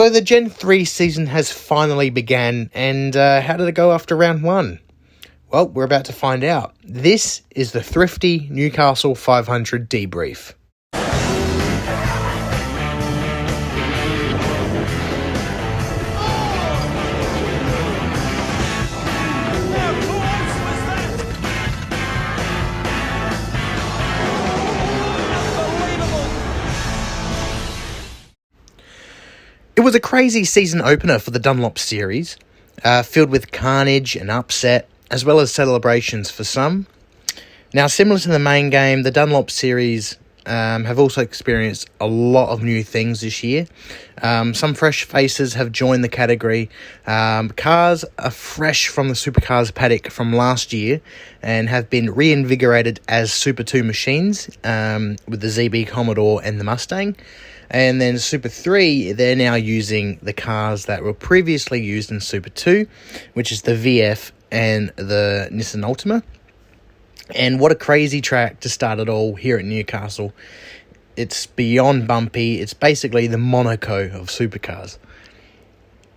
So the Gen 3 season has finally began, and uh, how did it go after round one? Well, we're about to find out. This is the Thrifty Newcastle 500 debrief. It was a crazy season opener for the Dunlop series, uh, filled with carnage and upset, as well as celebrations for some. Now, similar to the main game, the Dunlop series um, have also experienced a lot of new things this year. Um, some fresh faces have joined the category. Um, cars are fresh from the supercars paddock from last year and have been reinvigorated as Super 2 machines um, with the ZB Commodore and the Mustang. And then Super 3, they're now using the cars that were previously used in Super 2, which is the VF and the Nissan Altima. And what a crazy track to start it all here at Newcastle. It's beyond bumpy. It's basically the Monaco of supercars.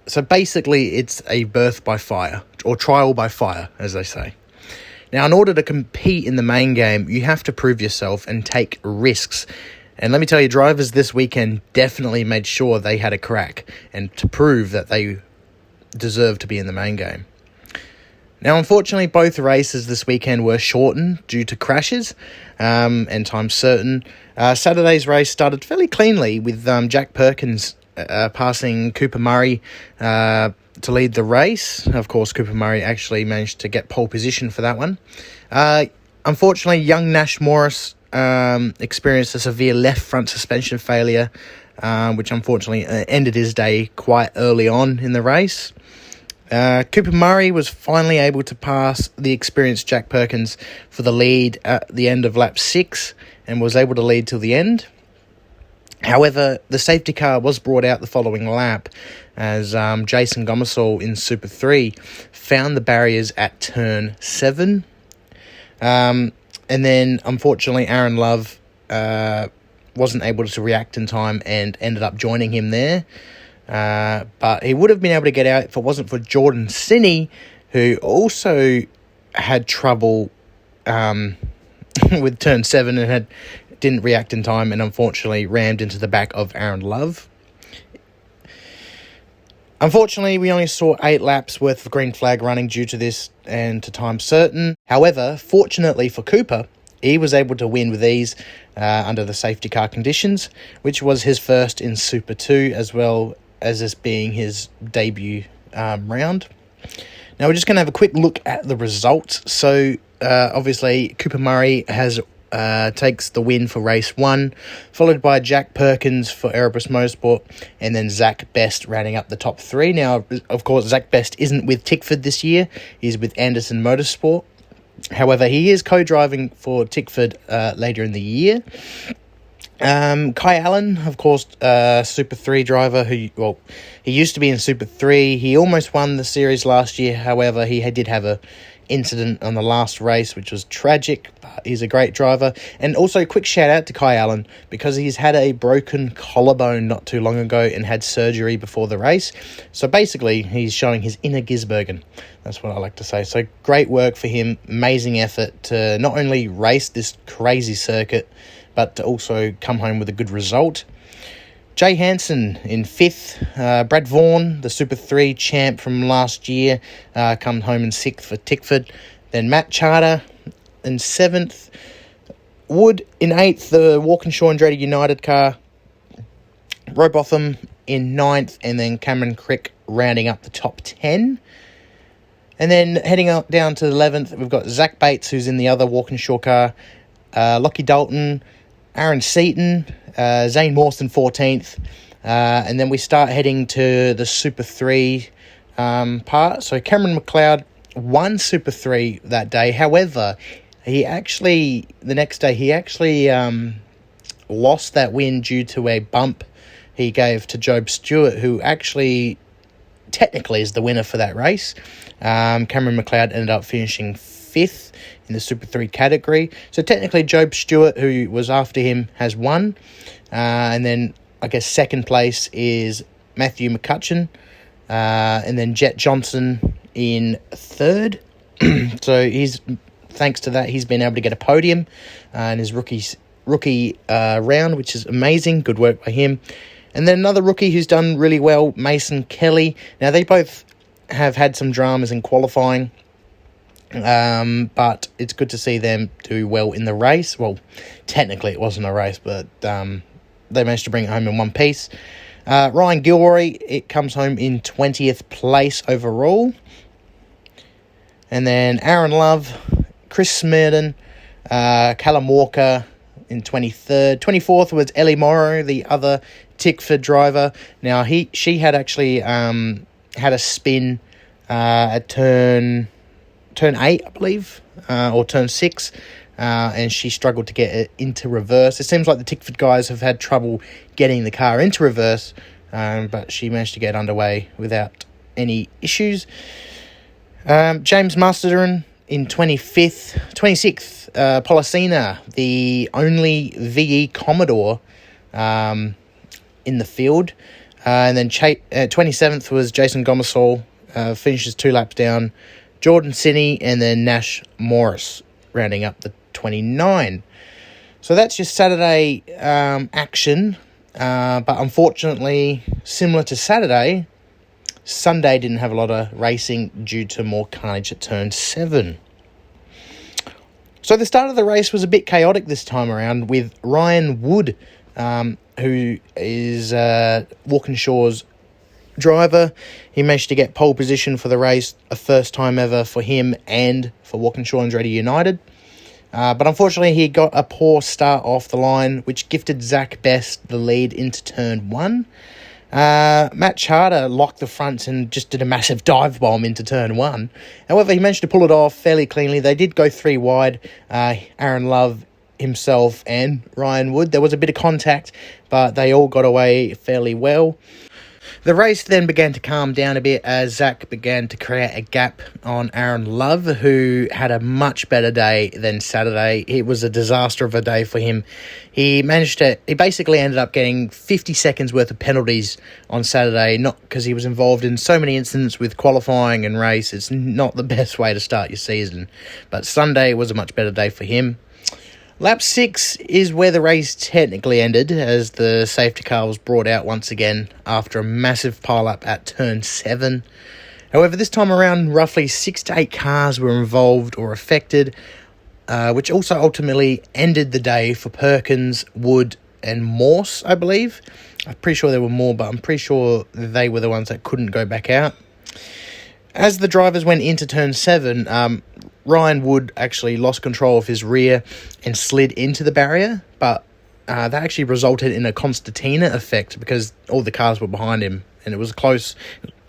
So basically, it's a birth by fire, or trial by fire, as they say. Now, in order to compete in the main game, you have to prove yourself and take risks and let me tell you, drivers this weekend definitely made sure they had a crack and to prove that they deserve to be in the main game. Now, unfortunately, both races this weekend were shortened due to crashes um, and time certain. Uh, Saturday's race started fairly cleanly with um, Jack Perkins uh, passing Cooper Murray uh, to lead the race. Of course, Cooper Murray actually managed to get pole position for that one. Uh, unfortunately, young Nash Morris um, experienced a severe left front suspension failure, uh, which unfortunately uh, ended his day quite early on in the race. Uh, Cooper Murray was finally able to pass the experienced Jack Perkins for the lead at the end of lap six and was able to lead till the end. However, the safety car was brought out the following lap as um, Jason Gomersall in Super 3 found the barriers at turn 7. Um, and then unfortunately, Aaron Love uh, wasn't able to react in time and ended up joining him there. Uh, but he would have been able to get out if it wasn't for Jordan Sinney, who also had trouble um, with turn seven and had didn't react in time and unfortunately rammed into the back of Aaron Love. Unfortunately, we only saw eight laps worth of green flag running due to this and to time certain. However, fortunately for Cooper, he was able to win with ease uh, under the safety car conditions, which was his first in Super 2 as well as this being his debut um, round. Now we're just going to have a quick look at the results. So, uh, obviously, Cooper Murray has uh, takes the win for race one, followed by Jack Perkins for Erebus Motorsport, and then Zach Best rounding up the top three. Now, of course, Zach Best isn't with Tickford this year, he's with Anderson Motorsport. However, he is co driving for Tickford uh, later in the year. Um, Kai Allen, of course, uh, Super 3 driver who, well, he used to be in Super 3. He almost won the series last year. However, he did have a incident on the last race, which was tragic. But he's a great driver. And also, a quick shout out to Kai Allen because he's had a broken collarbone not too long ago and had surgery before the race. So basically, he's showing his inner Gisbergen. That's what I like to say. So great work for him. Amazing effort to not only race this crazy circuit, but to also come home with a good result. Jay Hanson in fifth. Uh, Brad Vaughan, the Super 3 champ from last year, uh, come home in sixth for Tickford. Then Matt Chahda in seventh. Wood in eighth, the Walkinshaw and Andretti United car. Robotham in ninth, and then Cameron Crick rounding up the top 10. And then heading up down to 11th, we've got Zach Bates, who's in the other Walkinshaw car. Uh, Lochie Dalton, Aaron Seton, uh, Zane Morse 14th. Uh, and then we start heading to the Super 3 um, part. So Cameron McLeod won Super 3 that day. However, he actually, the next day, he actually um, lost that win due to a bump he gave to Jobe Stewart, who actually technically is the winner for that race. Um, Cameron McLeod ended up finishing fifth in the Super 3 category. So technically, Jobe Stewart, who was after him, has won. Uh, and then I guess second place is Matthew McCutcheon, uh, and then Jett Johnson in third. so he's thanks to that he's been able to get a podium uh, in his rookie rookie uh, round, which is amazing. Good work by him. And then another rookie who's done really well, Mason Kelly. Now they both have had some dramas in qualifying. Um, but it's good to see them do well in the race. Well, technically it wasn't a race, but um, they managed to bring it home in one piece. Uh, Ryan Gilroy, it comes home in 20th place overall. And then Aaron Love, Chris Smerdon, uh, Callum Walker in 23rd. 24th was Ellie Morrow, the other Tickford driver. Now, he she had actually um, had a spin uh, at turn turn 8, I believe, uh, or turn 6. Uh, and she struggled to get it into reverse. It seems like the Tickford guys have had trouble getting the car into reverse, um, but she managed to get underway without any issues. Um, James Masterton in 25th, 26th, uh, Policina, the only VE Commodore um, in the field. Uh, and then uh, 27th was Jason Gomersall, uh, finishes two laps down. Jordan Sinney and then Nash Morris rounding up the 29. So that's your Saturday um, action. Uh, but unfortunately, similar to Saturday, Sunday didn't have a lot of racing due to more carnage at turn 7. So the start of the race was a bit chaotic this time around with Ryan Wood, um, who is uh, Walkinshaw's driver. He managed to get pole position for the race, a first time ever for him and for Walkinshaw Andretti United. Uh, but unfortunately, he got a poor start off the line, which gifted Zach Best the lead into turn one. Uh, Matt Chahda locked the front and just did a massive dive bomb into turn one. However, he managed to pull it off fairly cleanly. They did go three wide. Uh, Aaron Love himself and Ryan Wood. There was a bit of contact, but they all got away fairly well. The race then began to calm down a bit as Zach began to create a gap on Aaron Love, who had a much better day than Saturday. It was a disaster of a day for him. He managed to, he basically ended up getting 50 seconds worth of penalties on Saturday, not because he was involved in so many incidents with qualifying and race. It's not the best way to start your season. But Sunday was a much better day for him. Lap 6 is where the race technically ended, as the safety car was brought out once again after a massive pile-up at turn 7. However, this time around, roughly 6 to 8 cars were involved or affected, uh, which also ultimately ended the day for Perkins, Wood, and Morse, I believe. I'm pretty sure there were more, but I'm pretty sure they were the ones that couldn't go back out. As the drivers went into turn 7, um, Ryan Wood actually lost control of his rear and slid into the barrier, but uh, that actually resulted in a concertina effect because all the cars were behind him and it was close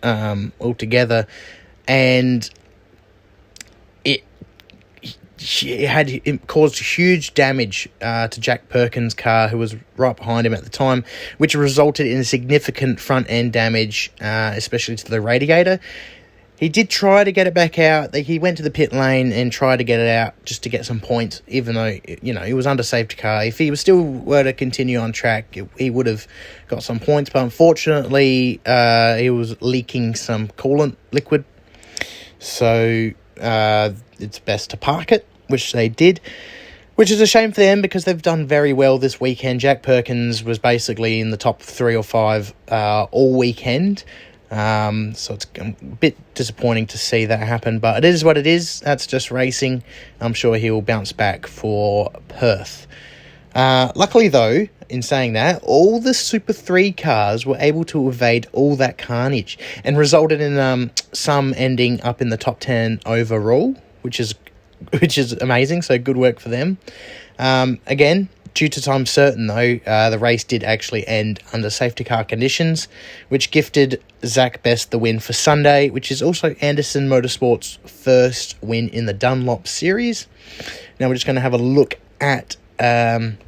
um, altogether. And it, it had it caused huge damage uh, to Jack Perkins' car, who was right behind him at the time, which resulted in significant front end damage, uh, especially to the radiator. He did try to get it back out. He went to the pit lane and tried to get it out just to get some points, even though, you know, he was under safety car. If he was still were to continue on track, he would have got some points. But unfortunately, uh, he was leaking some coolant liquid. So uh, it's best to park it, which they did. Which is a shame for them because they've done very well this weekend. Jack Perkins was basically in the top three or five uh, all weekend. Um, so it's a bit disappointing to see that happen, but it is what it is. That's just racing. I'm sure he will bounce back for Perth. Uh, luckily, though, in saying that, all the Super 3 cars were able to evade all that carnage and resulted in um, some ending up in the top 10 overall, which is which is amazing. So good work for them. Um, again, Due to time certain, though, uh, the race did actually end under safety car conditions, which gifted Zach Best the win for Sunday, which is also Anderson Motorsport's first win in the Dunlop Series. Now we're just going to have a look at um,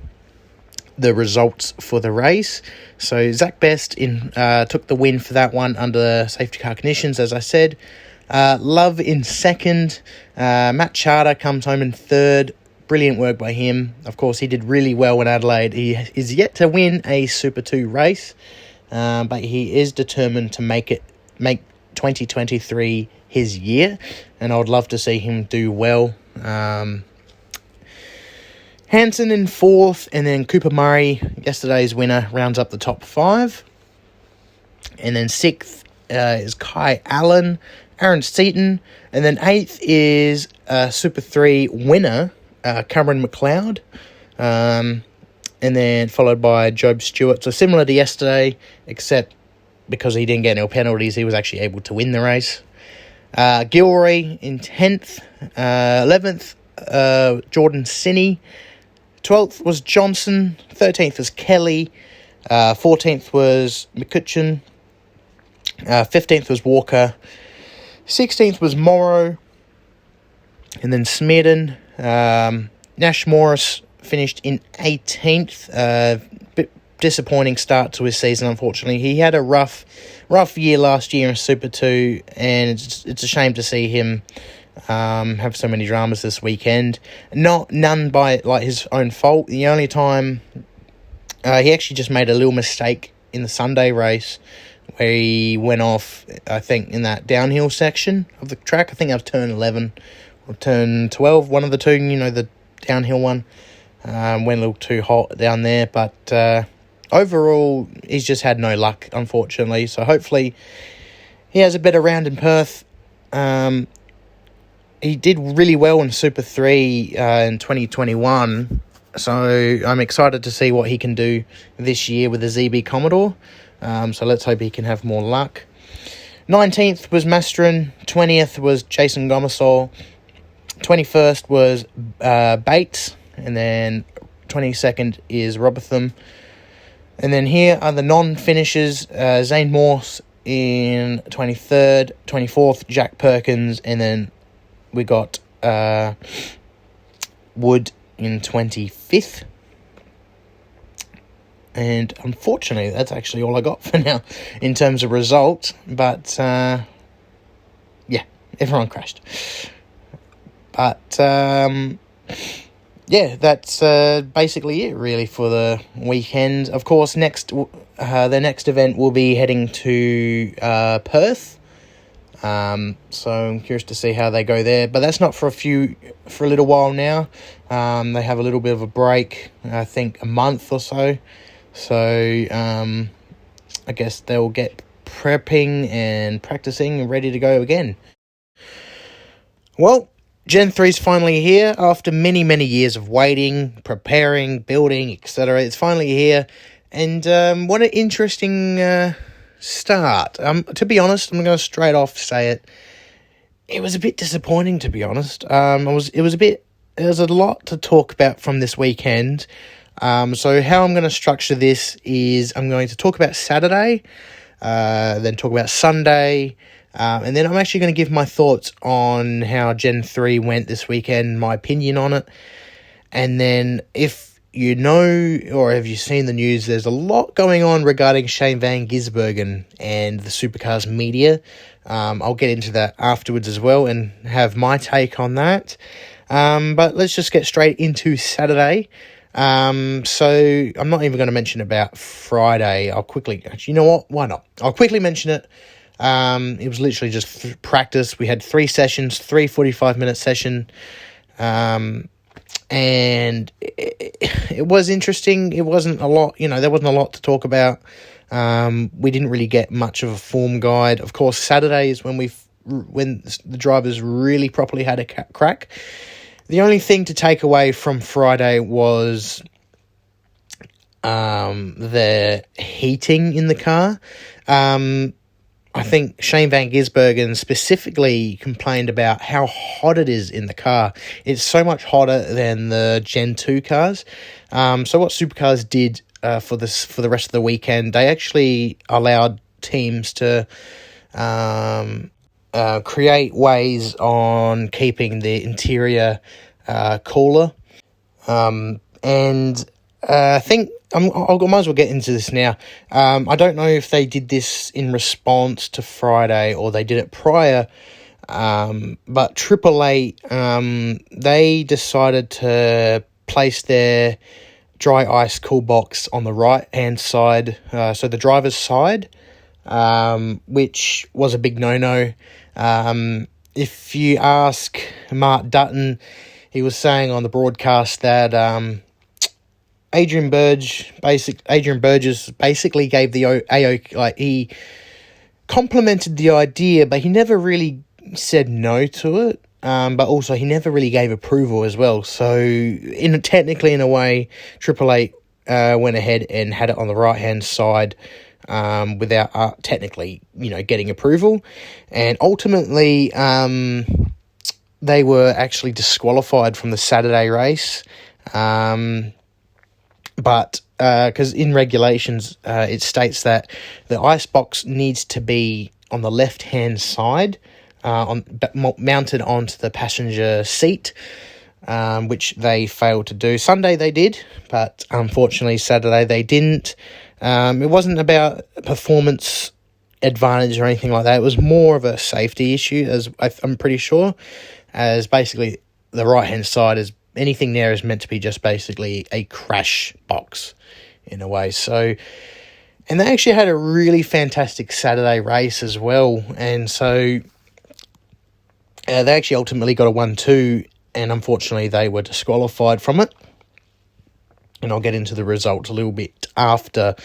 the results for the race. So Zach Best in uh, took the win for that one under safety car conditions, as I said. Uh, Love in second. Uh, Matt Chahda comes home in third. Brilliant work by him. Of course, he did really well in Adelaide. He is yet to win a Super 2 race. uh, but he is determined to make it make 2023 his year, and I would love to see him do well. Um, Hanson in fourth, and then Cooper Murray, yesterday's winner, rounds up the top five. And then sixth uh, is Kai Allen, Aaron Seton, and then eighth is uh, Super 3 winner, uh, Cameron McLeod. Um, and then followed by Jobe Stewart. So similar to yesterday, except because he didn't get any penalties, he was actually able to win the race. Uh, Gilroy in 10th, uh, 11th, uh, Jordan Sinney, 12th was Johnson, 13th was Kelly, uh, 14th was McCutcheon, uh, 15th was Walker, 16th was Morrow, and then Smerdon. Um, Nash Morris finished in 18th. Uh, bit disappointing start to his season, unfortunately. He had a rough, rough year last year in Super 2, and it's, it's a shame to see him um, have so many dramas this weekend. Not none by like his own fault. The only time uh, he actually just made a little mistake in the Sunday race where he went off, I think, in that downhill section of the track. I think that was turn 11 or turn 12, one of the two, you know, the downhill one. Um, went a little too hot down there, but uh, overall, he's just had no luck, unfortunately. So hopefully, he has a better round in Perth. Um, he did really well in Super 3 uh, in 2021. So I'm excited to see what he can do this year with the ZB Commodore. Um, so let's hope he can have more luck. 19th was Masterton. 20th was Jason Gomersall. 21st was uh, Bates and then 22nd is Robotham. And then here are the non finishers uh, Zane Morse in 23rd, 24th, Jack Perkins, and then we got uh, Wood in 25th. And unfortunately, that's actually all I got for now in terms of results. But uh, yeah, everyone crashed. But um, yeah, that's uh, basically it really for the weekend. Of course, next uh, the next event will be heading to uh, Perth. Um, so I'm curious to see how they go there, but that's not for a few for a little while now. Um, they have a little bit of a break, I think a month or so. So um, I guess they'll get prepping and practicing and ready to go again. Well, Gen 3 is finally here after many, many years of waiting, preparing, building, etc. It's finally here. And um, what an interesting uh, start. Um, to be honest, I'm going to straight off say it. It was a bit disappointing, to be honest. Um, I was, it was a bit, there's a lot to talk about from this weekend. Um, so, how I'm going to structure this is I'm going to talk about Saturday, uh, then talk about Sunday, um, and then I'm actually going to give my thoughts on how Gen 3 went this weekend, my opinion on it. And then if you know or have you seen the news, there's a lot going on regarding Shane Van Gisbergen and the supercars media. Um, I'll get into that afterwards as well and have my take on that. Um, but let's just get straight into Saturday. Um, so I'm not even going to mention about Friday. I'll quickly, you know what? Why not? I'll quickly mention it. Um, it was literally just practice. We had three sessions, three 45 minute session. Um, and it, it, was interesting. It wasn't a lot, you know, there wasn't a lot to talk about. Um, we didn't really get much of a form guide. Of course, Saturday is when we when the drivers really properly had a crack. The only thing to take away from Friday was um, the heating in the car. Um, I think Shane Van Gisbergen specifically complained about how hot it is in the car. It's so much hotter than the Gen 2 cars. Um, so what Supercars did uh, for this for the rest of the weekend, they actually allowed teams to um, uh, create ways on keeping the interior uh, cooler. Um, and uh, I think I'm, I'll, I might as well get into this now. Um, I don't know if they did this in response to Friday or they did it prior, um, but Triple Eight um, they decided to place their dry ice cool box on the right hand side, uh, so the driver's side, um, which was a big no no. Um, if you ask Mark Dutton, he was saying on the broadcast that um, Adrian Burge, basic Adrian Burgess basically gave the AO like he complimented the idea, but he never really said no to it. Um, but also he never really gave approval as well. So in technically in a way, Triple Eight uh, went ahead and had it on the right hand side um, without uh, technically you know getting approval, and ultimately um, they were actually disqualified from the Saturday race. Um, but because uh, in regulations uh, it states that the ice box needs to be on the left hand side, uh, on mounted onto the passenger seat, um, which they failed to do. Sunday they did, but unfortunately Saturday they didn't. Um, it wasn't about performance advantage or anything like that. It was more of a safety issue, as I'm pretty sure, as basically the right hand side is anything there is meant to be just basically a crash box in a way. So, and they actually had a really fantastic Saturday race as well. And so uh, they actually ultimately got a 1 2, and unfortunately they were disqualified from it. And I'll get into the results a little bit after.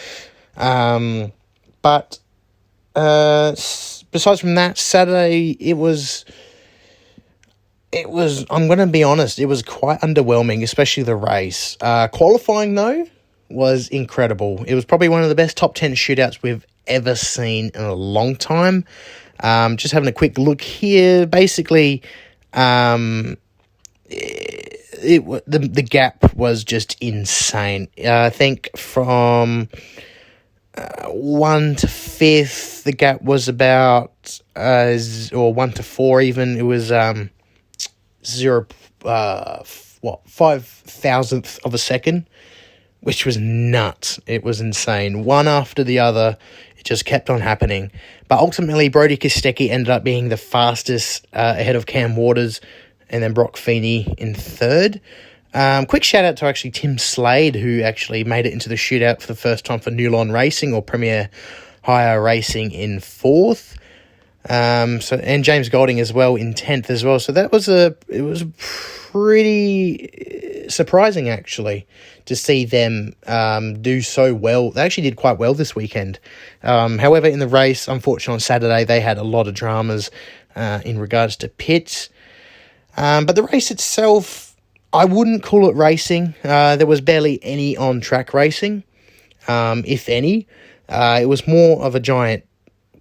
Um, but uh, besides from that, Saturday it was it was i'm going to be honest it was quite underwhelming especially the race. Uh, qualifying though was incredible. It was probably one of the best top 10 shootouts we've ever seen in a long time. Um, just having a quick look here basically um, it, it the, the gap was just insane. Uh, i think from uh, one to fifth the gap was about uh, or one to four even it was um zero uh what five thousandth of a second, which was nuts. It was insane. One after the other, it just kept on happening. But ultimately, Brody Kostecki ended up being the fastest uh, ahead of Cam Waters, and then Brock Feeney in third. Um, quick shout out to actually Tim Slade, who actually made it into the shootout for the first time for Nulon Racing or Premier Hire Racing in fourth. Um, so and James Golding as well in tenth as well. So that was a it was pretty surprising actually to see them um, do so well. They actually did quite well this weekend. Um, however, in the race, unfortunately on Saturday they had a lot of dramas uh, in regards to pits. Um, but the race itself, I wouldn't call it racing. Uh, there was barely any on track racing, um, if any. Uh, it was more of a giant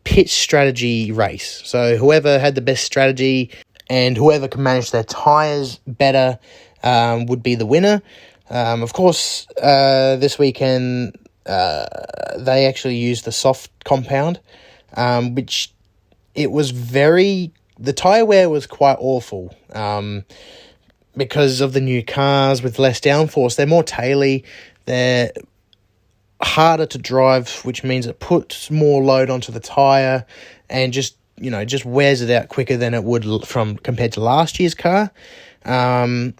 pit strategy race. So whoever had the best strategy and whoever can manage their tires better um, would be the winner. Um, of course, uh, this weekend uh, they actually used the soft compound, um, which it was very the tire wear was quite awful um, because of the new cars with less downforce. They're more taily. They're harder to drive, which means it puts more load onto the tire and just you know just wears it out quicker than it would from compared to last year's car. Um,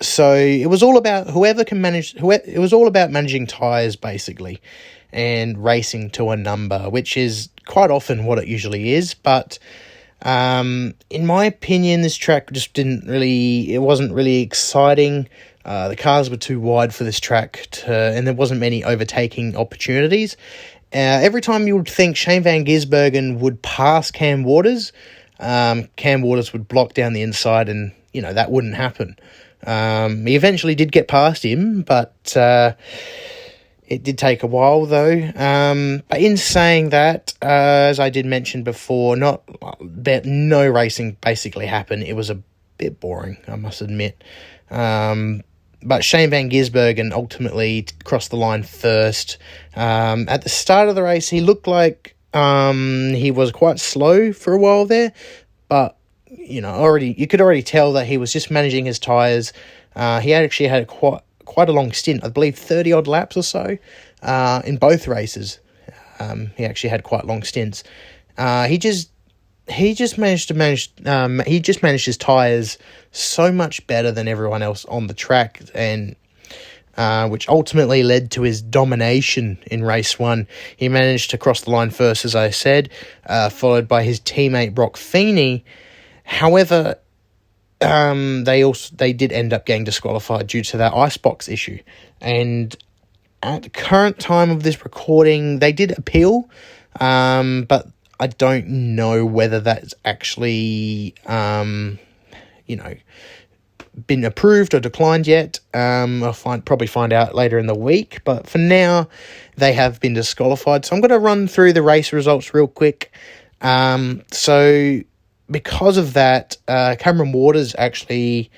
so it was all about whoever can manage. Whoever, it was all about managing tires basically, and racing to a number, which is quite often what it usually is. But um, in my opinion, this track just didn't really. It wasn't really exciting. Uh, the cars were too wide for this track, to, and there wasn't many overtaking opportunities. Uh, every time you would think Shane Van Gisbergen would pass Cam Waters, um, Cam Waters would block down the inside, and you know that wouldn't happen. Um, he eventually did get past him, but uh, it did take a while though. Um, but in saying that, uh, as I did mention before, not no racing basically happened. It was a bit boring, I must admit. Um, but Shane Van Gisbergen ultimately crossed the line first. Um, at the start of the race, he looked like um, he was quite slow for a while there, but you know, already you could already tell that he was just managing his tires. Uh, he actually had quite quite a long stint, I believe, thirty odd laps or so uh, in both races. Um, he actually had quite long stints. Uh, he just he just managed to manage um, he just managed his tires so much better than everyone else on the track and uh, which ultimately led to his domination in race one. He managed to cross the line first, as I said, uh, followed by his teammate Brock Feeney. However, um, they also they did end up getting disqualified due to that icebox issue, and at the current time of this recording, they did appeal, um, but I don't know whether that's actually, um, you know, been approved or declined yet. Um, I'll find probably find out later in the week. But for now, they have been disqualified. So I'm going to run through the race results real quick. Um, so because of that, uh, Cameron Waters actually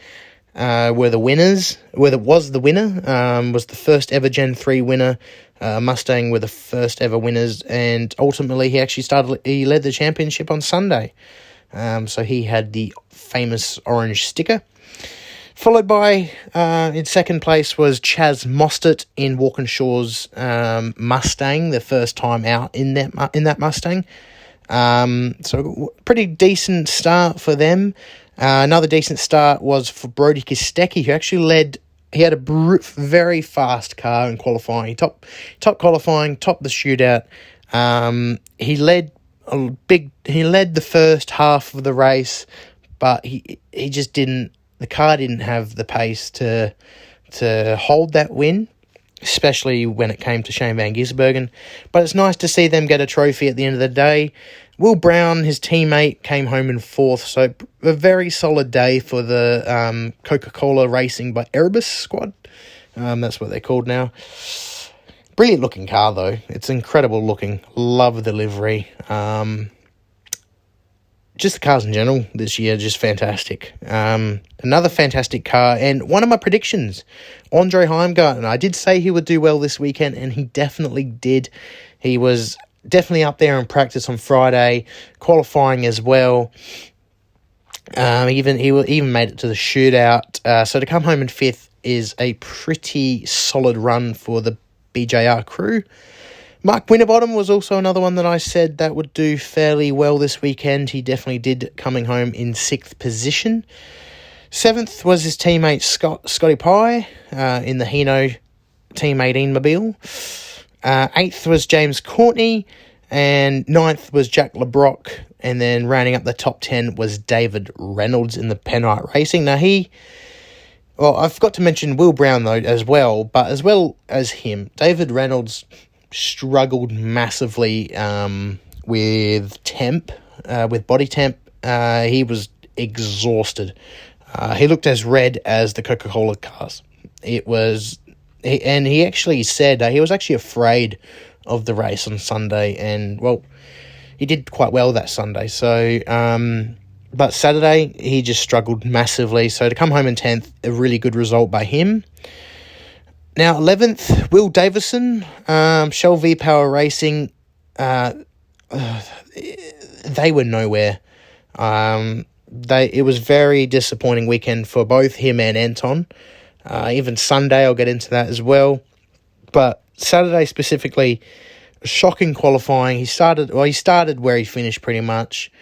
uh, were the winners. Whether was the winner, um, was the first ever Gen three winner. Uh, Mustang were the first ever winners, and ultimately he actually started. He led the championship on Sunday. Um, so he had the famous orange sticker. Followed by, uh, in second place, was Chaz Mostert in Walkinshaw's um, Mustang, the first time out in that in that Mustang. Um, so pretty decent start for them. Uh, another decent start was for Brody Kostecki, who actually led. He had a br- very fast car in qualifying. He top top qualifying, top the shootout. Um, he led a big. He led the first half of the race, but he he just didn't the car didn't have the pace to to hold that win, especially when it came to Shane Van Gisbergen. But it's nice to see them get a trophy at the end of the day. Will Brown, his teammate, came home in fourth, so a very solid day for the um, Coca Cola Racing by Erebus squad. Um, that's what they're called now. Brilliant looking car, though. It's incredible looking. Love the livery. Um, just the cars in general this year, just fantastic. Um, another fantastic car, and one of my predictions, Andre Heimgartner. I did say he would do well this weekend, and he definitely did. He was definitely up there in practice on Friday, qualifying as well. Um, even he even made it to the shootout. Uh, so to come home in fifth is a pretty solid run for the BJR crew. Mark Winterbottom was also another one that I said that would do fairly well this weekend. He definitely did, coming home in sixth position. Seventh was his teammate Scott Scotty Pye uh, in the Hino Team 18 mobile. Uh, eighth was James Courtney, and ninth was Jack Le Brocq, and then rounding up the top ten was David Reynolds in the Penrite Racing. Now he, well, I forgot to mention Will Brown though as well, but as well as him, David Reynolds struggled massively um, with temp, uh, with body temp. Uh, he was exhausted. Uh, he looked as red as the Coca Cola cars. It was, he, and he actually said he was actually afraid of the race on Sunday, and well, he did quite well that Sunday. So, um, but Saturday he just struggled massively. So to come home in tenth, a really good result by him. Now, 11th, Will Davison, um, Shell V Power Racing. Uh, uh, they were nowhere. Um, they It was very disappointing weekend for both him and Anton. Uh, even Sunday, I'll get into that as well. But Saturday specifically, shocking qualifying. He started well. He started where he finished pretty much.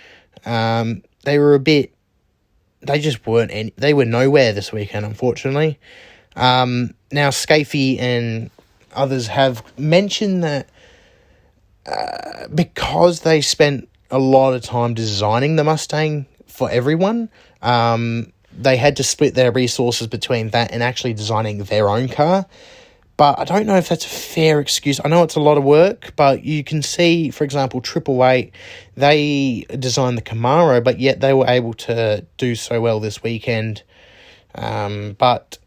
Um, they were a bit. They just weren't any. They were nowhere this weekend, unfortunately. Um, now, Scafey and others have mentioned that uh, because they spent a lot of time designing the Mustang for everyone, um, they had to split their resources between that and actually designing their own car. But I don't know if that's a fair excuse. I know it's a lot of work, but you can see, for example, Triple Eight, they designed the Camaro, but yet they were able to do so well this weekend. Um, but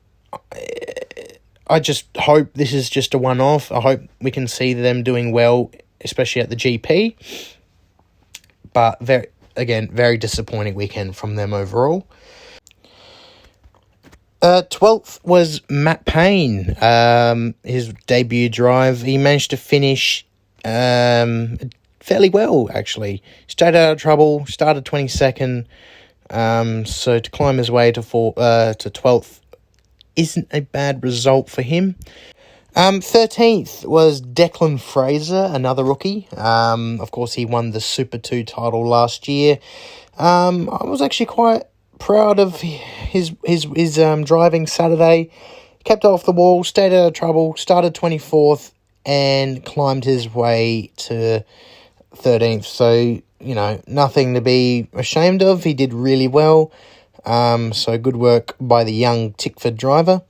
I just hope this is just a one off. I hope we can see them doing well, especially at the GP. But very again, very disappointing weekend from them overall. Uh, 12th was Matt Payne, um, his debut drive. He managed to finish um, fairly well, actually. Stayed out of trouble, started 22nd. Um, so to climb his way to four, uh, to 12th isn't a bad result for him. Um, 13th was Declan Fraser, another rookie. Um, of course, he won the Super 2 title last year. Um, I was actually quite proud of his his his um, driving Saturday. kept off the wall, stayed out of trouble, started 24th, and climbed his way to 13th. So, you know, nothing to be ashamed of. He did really well. Um, so, good work by the young Tickford driver.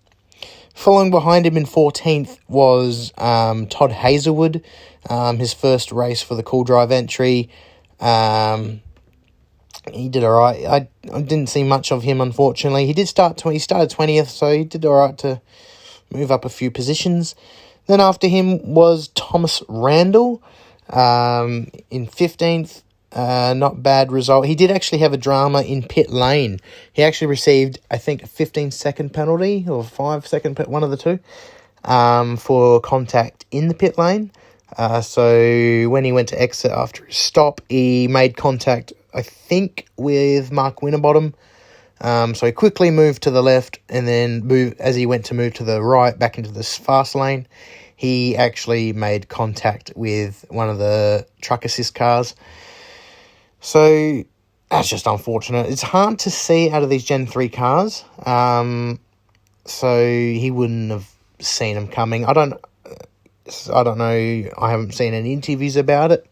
Following behind him in 14th was um, Todd Hazelwood, um, his first race for the Cool Drive entry. Um, he did all right. I, I didn't see much of him, unfortunately. He did start, tw- he started 20th, so he did all right to move up a few positions. Then after him was Thomas Randall um, in 15th. Uh, not bad result. He did actually have a drama in pit lane. He actually received, I think, a 15 second penalty or five second, one of the two, um, for contact in the pit lane. Uh, so when he went to exit after his stop, he made contact, I think, with Mark Winterbottom. Um, so he quickly moved to the left and then move as he went to move to the right back into this fast lane. He actually made contact with one of the truck assist cars. So that's just unfortunate. It's hard to see out of these Gen 3 cars. Um, so he wouldn't have seen them coming. I don't I don't know. I haven't seen any interviews about it,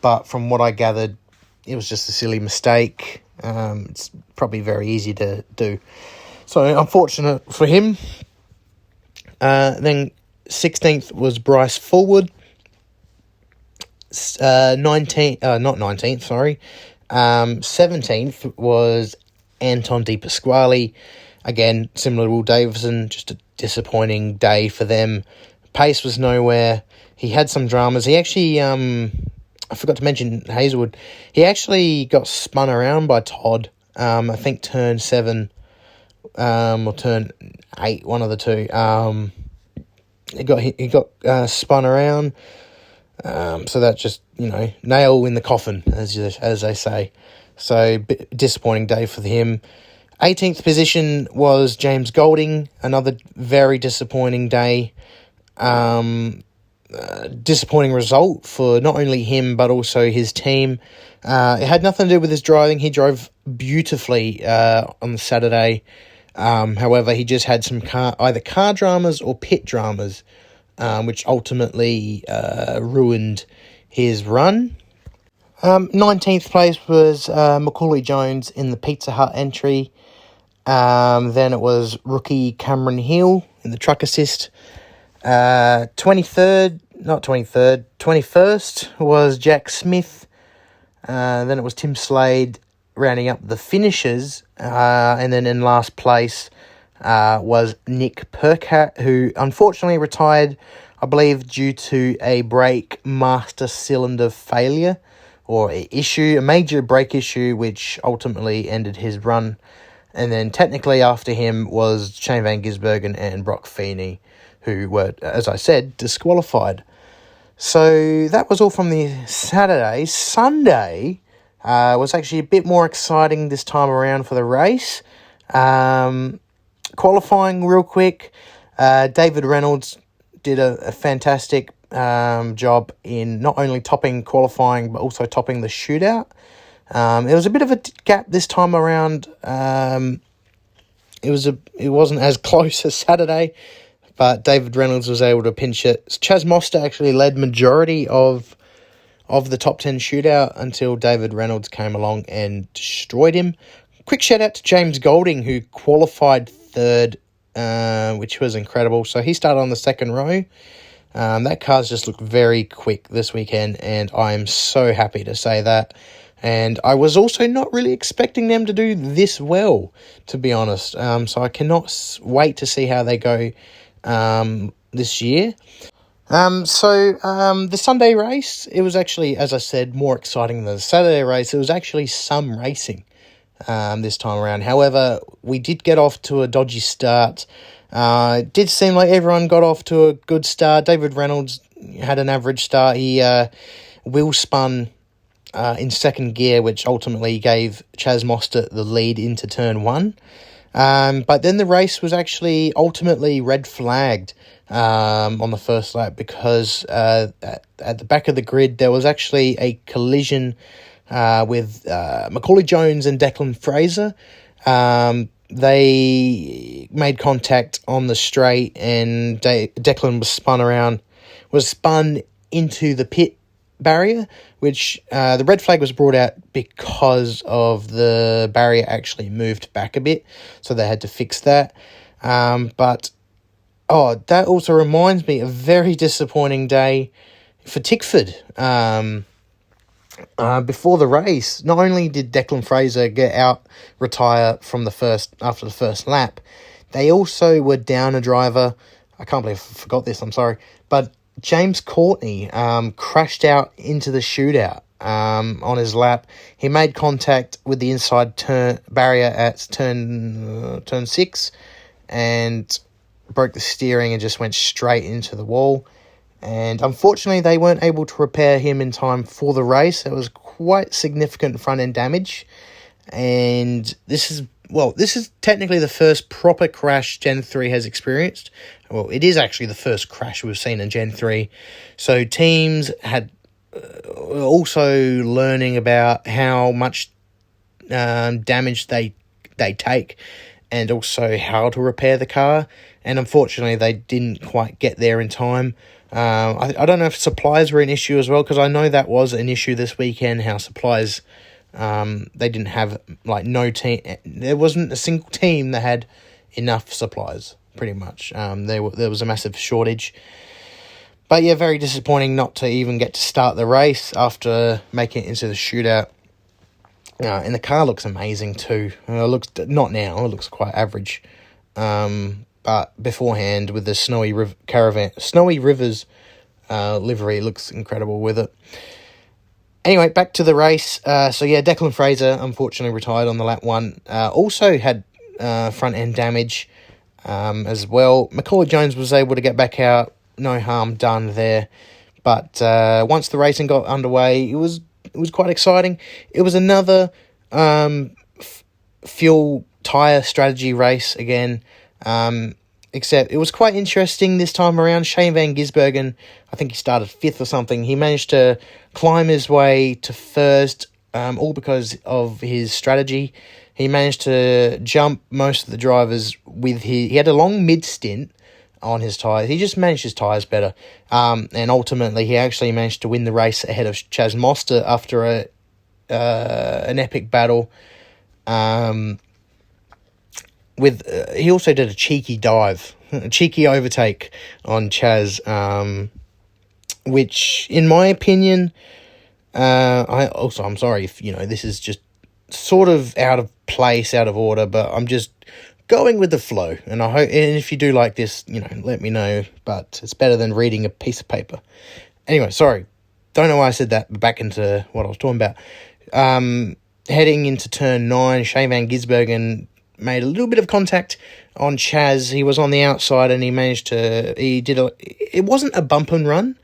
but from what I gathered, it was just a silly mistake. Um, it's probably very easy to do. So unfortunate for him. Uh, then 16th was Bryce Fullwood. Uh, 19th, uh, not 19th, sorry. Um, 17th was Anton De Pasquale. Again, similar to Will Davison, just a disappointing day for them. Pace was nowhere. He had some dramas. He actually, um, I forgot to mention Hazelwood. He actually got spun around by Todd. Um, I think turn seven, um, or turn eight, one of the two. Um, he got he, got uh, spun around. Um, so that just you know nail in the coffin, as as they say. So disappointing day for him. 18th position was James Golding, another very disappointing day. Um, uh, disappointing result for not only him but also his team. Uh, it had nothing to do with his driving. He drove beautifully uh, on Saturday. Um, however, he just had some car either car dramas or pit dramas, um, which ultimately uh, ruined his run. Um, 19th place was uh, Macaulay Jones in the Pizza Hut entry. Um, then it was rookie Cameron Hill in the truck assist. Uh, 23rd, not 23rd, 21st was Jack Smith. Uh, then it was Tim Slade rounding up the finishers. Uh, and then in last place uh, was Nick Percat, who unfortunately retired, I believe, due to a brake master cylinder failure or issue, a major brake issue, which ultimately ended his run. And then technically after him was Shane Van Gisbergen and Brock Feeney who were, as I said, disqualified. So that was all from the Saturday. Sunday uh, was actually a bit more exciting this time around for the race. Um, qualifying real quick, uh, David Reynolds did a, a fantastic um, job in not only topping qualifying but also topping the shootout. Um, it was a bit of a gap this time around. Um, it was a it wasn't as close as Saturday, but David Reynolds was able to pinch it. Chaz Mostert actually led majority of of the top 10 shootout until David Reynolds came along and destroyed him. Quick shout out to James Golding, who qualified third, uh, which was incredible. So he started on the second row. Um, that car's just looked very quick this weekend, and I am so happy to say that. And I was also not really expecting them to do this well, to be honest. Um, so I cannot wait to see how they go um, this year. Um, so um, the Sunday race, it was actually, as I said, more exciting than the Saturday race. It was actually some racing um, this time around. However, we did get off to a dodgy start. Uh, it did seem like everyone got off to a good start. David Reynolds had an average start. He uh, wheel spun uh, in second gear, which ultimately gave Chaz Mostert the lead into turn one. Um, but then the race was actually ultimately red flagged um, on the first lap because uh, at, at, the back of the grid there was actually a collision uh, with uh, Macaulay Jones and Declan Fraser. Um, they made contact on the straight, and De- Declan was spun around, was spun into the pit barrier, which uh, the red flag was brought out because of the barrier actually moved back a bit, so they had to fix that. Um, but oh, that also reminds me a very disappointing day for Tickford. Um, uh, before the race, not only did Declan Fraser get out, retire from the first after the first lap, they also were down a driver. I can't believe I forgot this. I'm sorry, but James Courtney um, crashed out into the shootout um, on his lap. He made contact with the inside turn barrier at turn uh, turn six, and broke the steering and just went straight into the wall. And unfortunately, they weren't able to repair him in time for the race. It was quite significant front end damage. And this is, well, this is technically the first proper crash Gen 3 has experienced. Well, it is actually the first crash we've seen in Gen 3. So teams had uh, also learning about how much um, damage they they take and also how to repair the car. And unfortunately, they didn't quite get there in time. Um, I, I don't know if supplies were an issue as well because I know that was an issue this weekend. How supplies, um, they didn't have like no team. There wasn't a single team that had enough supplies. Pretty much, um, there there was a massive shortage. But yeah, very disappointing not to even get to start the race after making it into the shootout. Uh, and the car looks amazing too. Uh, it looks not now. It looks quite average. Um, but beforehand with the snowy riv- caravan, snowy rivers uh, livery looks incredible with it. Anyway, back to the race. Uh, so yeah, Declan Fraser unfortunately retired on the lap one. Uh, also had uh, front end damage um, as well. Macaulay Jones was able to get back out. No harm done there. But uh, once the racing got underway, it was it was quite exciting. It was another um, f- fuel tire strategy race again. Um, except it was quite interesting this time around. Shane Van Gisbergen, I think he started fifth or something. He managed to climb his way to first, um, all because of his strategy. He managed to jump most of the drivers with his. He had a long mid stint on his tyres. He just managed his tyres better. Um, and ultimately, he actually managed to win the race ahead of Chaz Mostert after a uh, an epic battle. Um, with uh, he also did a cheeky dive, a cheeky overtake on Chaz, um, which, in my opinion, uh, I also I'm sorry if you know this is just sort of out of place, out of order, but I'm just going with the flow. And I hope, and if you do like this, you know, let me know. But it's better than reading a piece of paper. Anyway, sorry, don't know why I said that. But back into what I was talking about. Um, heading into turn nine, Shane Van Gisbergen made a little bit of contact on Chaz. He was on the outside and he managed to. He did a. It wasn't a bump and run,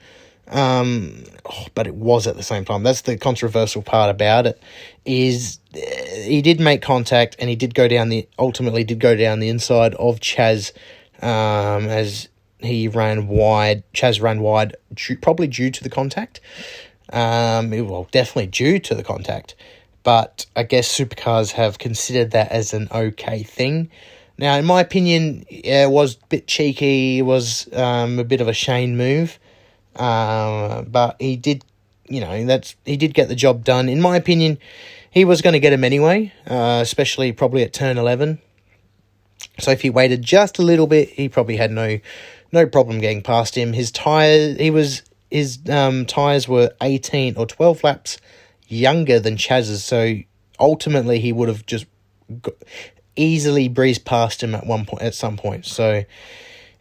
um, oh, but it was at the same time. That's the controversial part about it. Is uh, he did make contact and he did go down the. Ultimately, did go down the inside of Chaz, um, as he ran wide. Chaz ran wide, due, probably due to the contact. Um, well, definitely due to the contact but I guess supercars have considered that as an okay thing. Now, in my opinion, yeah, it was a bit cheeky. It was um, a bit of a Shane move, uh, but he did, you know, that's he did get the job done. In my opinion, he was going to get him anyway, uh, especially probably at turn eleven. So if he waited just a little bit, he probably had no no problem getting past him. His tire, he was his um, tires were eighteen or twelve laps younger than Chaz's, so ultimately he would have just easily breezed past him at one point at some point. So,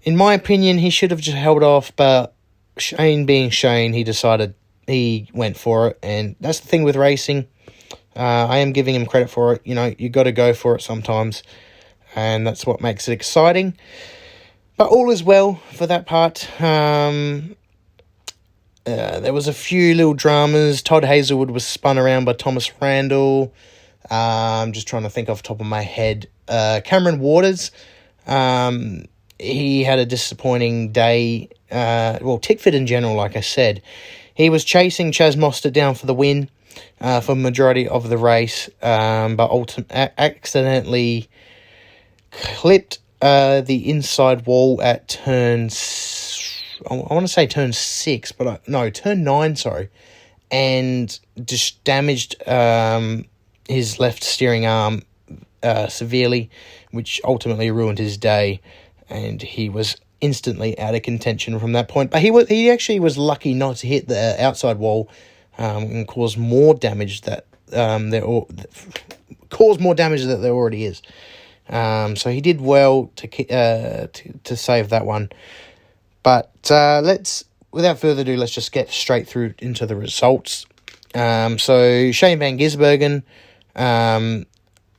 in my opinion, he should have just held off. But Shane, being Shane, he decided he went for it, and that's the thing with racing. Uh, I am giving him credit for it. You know, you got to go for it sometimes, and that's what makes it exciting. But all is well for that part. Um, uh, there was a few little dramas. Todd Hazelwood was spun around by Thomas Randall. Uh, I'm just trying to think off the top of my head. Uh, Cameron Waters, um, he had a disappointing day. Uh, well, Tickford in general, like I said, he was chasing Chaz Mostert down for the win for majority of the race, um, but ultimately accidentally clipped the inside wall at turn. I want to say turn six, but I, no, turn nine. Sorry, and just damaged um, his left steering arm uh, severely, which ultimately ruined his day, and he was instantly out of contention from that point. But he was he actually was lucky not to hit the outside wall um, and cause more damage that um, there or cause more damage that there already is. Um, so he did well to uh, to, to save that one. But uh, let's, without further ado, let's just get straight through into the results. Um, so Shane Van Gisbergen um,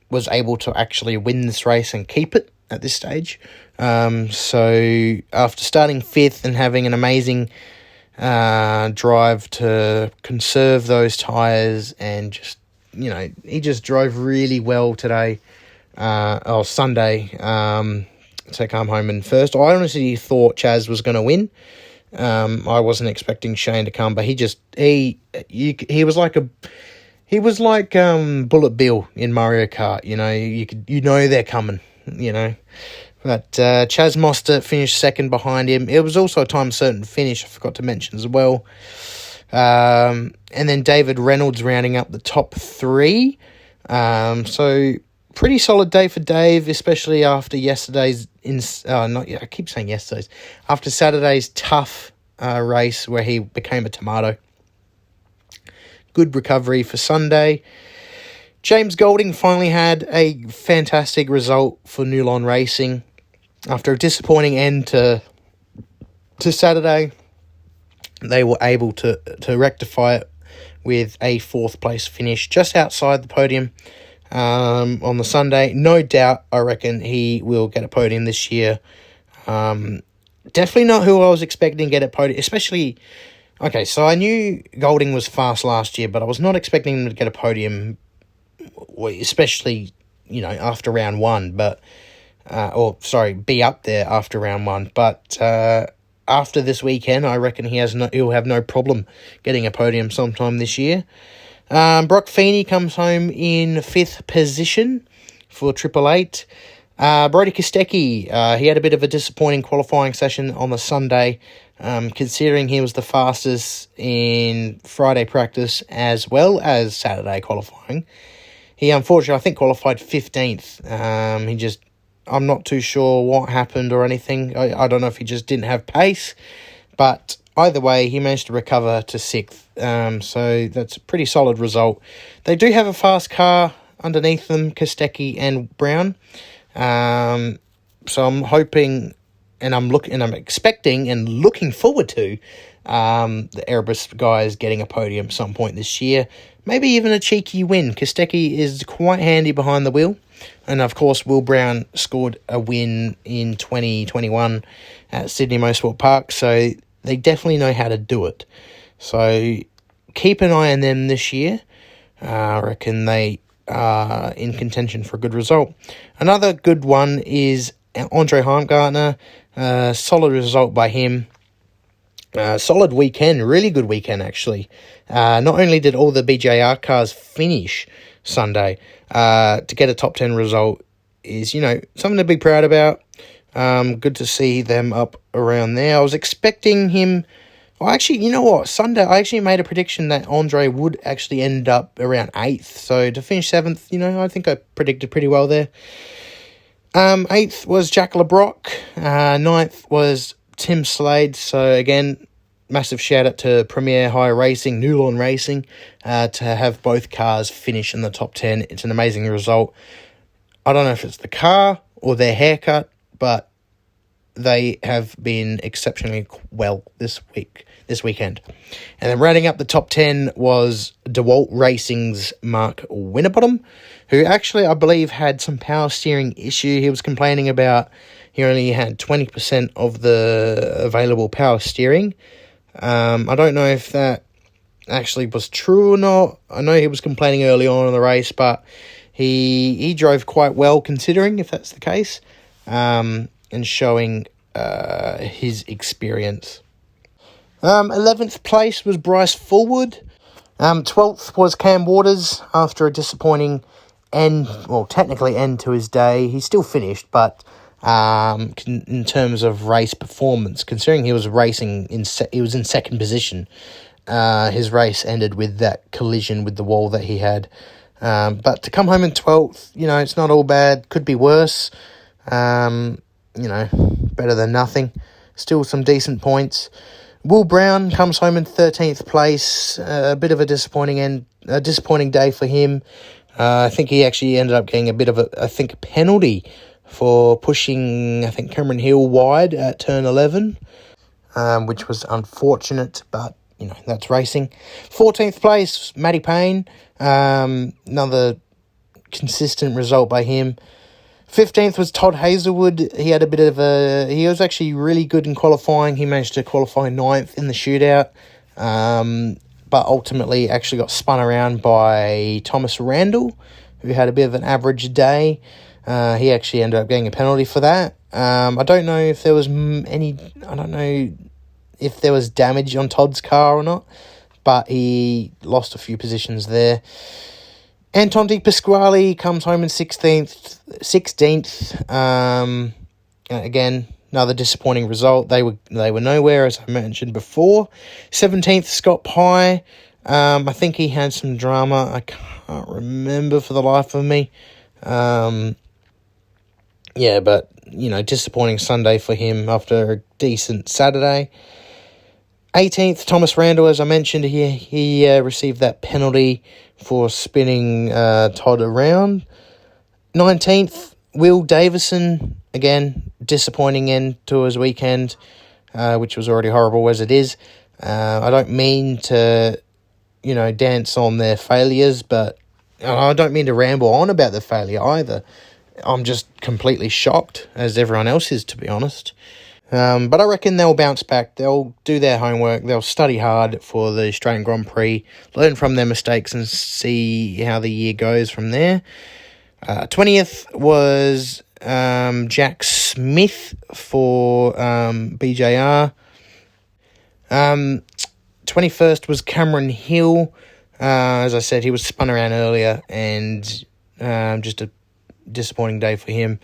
was able to actually win this race and keep it at this stage. Um, so after starting fifth and having an amazing uh, drive to conserve those tires and just you know he just drove really well today uh, or Sunday um, to come home in first. I honestly thought Chaz was going to win. Um, I wasn't expecting Shane to come, but he just he you, he was like a he was like um, Bullet Bill in Mario Kart. You know, you could you know they're coming. You know, but uh, Chaz Mostert finished second behind him. It was also a time certain finish. I forgot to mention as well. Um, and then David Reynolds rounding up the top three. Um, so pretty solid day for Dave, especially after yesterday's in uh, not I keep saying yesterday's after Saturday's tough uh, race where he became a tomato. Good recovery for Sunday. James Golding finally had a fantastic result for Nulon Racing after a disappointing end to to Saturday. They were able to to rectify it with a fourth place finish just outside the podium um, on the Sunday. No doubt, I reckon he will get a podium this year. Um, definitely not who I was expecting to get a podium, especially. Okay, so I knew Golding was fast last year, but I was not expecting him to get a podium, especially you know after round one. But uh, or sorry, be up there after round one. But uh, after this weekend, I reckon he has no, he'll have no problem getting a podium sometime this year. Um, Brock Feeney comes home in fifth position for Triple Eight. Uh, Brody Kostecki, uh, he had a bit of a disappointing qualifying session on the Sunday, um, considering he was the fastest in Friday practice as well as Saturday qualifying. He unfortunately, I think, qualified 15th. Um, he just, I'm not too sure what happened or anything. I, I don't know if he just didn't have pace, but either way, he managed to recover to sixth. Um, so that's a pretty solid result. They do have a fast car underneath them, Kostecki and Brown. Um, so I'm hoping, and I'm looking, and I'm expecting, and looking forward to um, the Erebus guys getting a podium at some point this year. Maybe even a cheeky win. Kostecki is quite handy behind the wheel. And of course, Will Brown scored a win in 2021 at Sydney Motorsport Park. So they definitely know how to do it. So keep an eye on them this year. Uh, I reckon they are in contention for a good result. Another good one is Andre Heimgartner. Uh, solid result by him. Uh, solid weekend, really good weekend actually. Uh, not only did all the BJR cars finish Sunday, uh, to get a top 10 result is, you know, something to be proud about. Um, good to see them up around there. I was expecting him. Well, actually, you know what? Sunday, I actually made a prediction that Andre would actually end up around eighth. So to finish seventh, you know, I think I predicted pretty well there. Um, eighth was Jack Le Brocq. Uh, ninth was Tim Slade. So again, massive shout out to PremiAir Racing, Nulon Racing, uh, to have both cars finish in the top 10. It's an amazing result. I don't know if it's the car or their haircut, but they have been exceptionally well this week, this weekend. And then rounding up the top 10 was DeWalt Racing's Mark Winterbottom, who actually, I believe, had some power steering issue. He was complaining about he only had 20% of the available power steering. Um, I don't know if that actually was true or not. I know he was complaining early on in the race, but he he drove quite well considering if that's the case um, and showing uh, his experience. Um, 11th place was Bryce Fullwood. Um, 12th was Cam Waters after a disappointing end, well, technically end to his day. He still finished, but um, in terms of race performance, considering he was racing in, se- he was in second position. Uh, his race ended with that collision with the wall that he had. Um, but to come home in 12th, you know, it's not all bad. Could be worse. Um, you know, better than nothing. Still some decent points. Will Brown comes home in 13th place. Uh, a bit of a disappointing end, a disappointing day for him. Uh, I think he actually ended up getting a bit of a, I think, penalty for pushing, I think, Cameron Hill wide at turn 11, um, which was unfortunate, but, you know, that's racing. 14th place, Matty Payne. Um, another consistent result by him. 15th was Todd Hazelwood. He had a bit of a. He was actually really good in qualifying. He managed to qualify ninth in the shootout, um, but ultimately actually got spun around by Thomas Randall, who had a bit of an average day. Uh, he actually ended up getting a penalty for that. Um, I don't know if there was any. I don't know if there was damage on Todd's car or not, but he lost a few positions there. Anton De Pasquale comes home in 16th. 16th. Um, again, another disappointing result. They were they were nowhere, as I mentioned before. 17th, Scott Pye. Um, I think he had some drama. I can't remember for the life of me. Um, yeah, but, you know, disappointing Sunday for him after a decent Saturday. 18th, Thomas Randall, as I mentioned, he, he uh, received that penalty for spinning uh, Todd around. 19th, Will Davison, again, disappointing end to his weekend, uh, which was already horrible as it is. Uh, I don't mean to, you know, dance on their failures, but I don't mean to ramble on about the failure either. I'm just completely shocked, as everyone else is, to be honest. Um, but I reckon they'll bounce back. They'll do their homework. They'll study hard for the Australian Grand Prix, learn from their mistakes, and see how the year goes from there. Uh, twentieth was um, Jack Smith for um, BJR. Um, twenty first was Cameron Hill. Uh, as I said, he was spun around earlier, and um, just a disappointing day for him.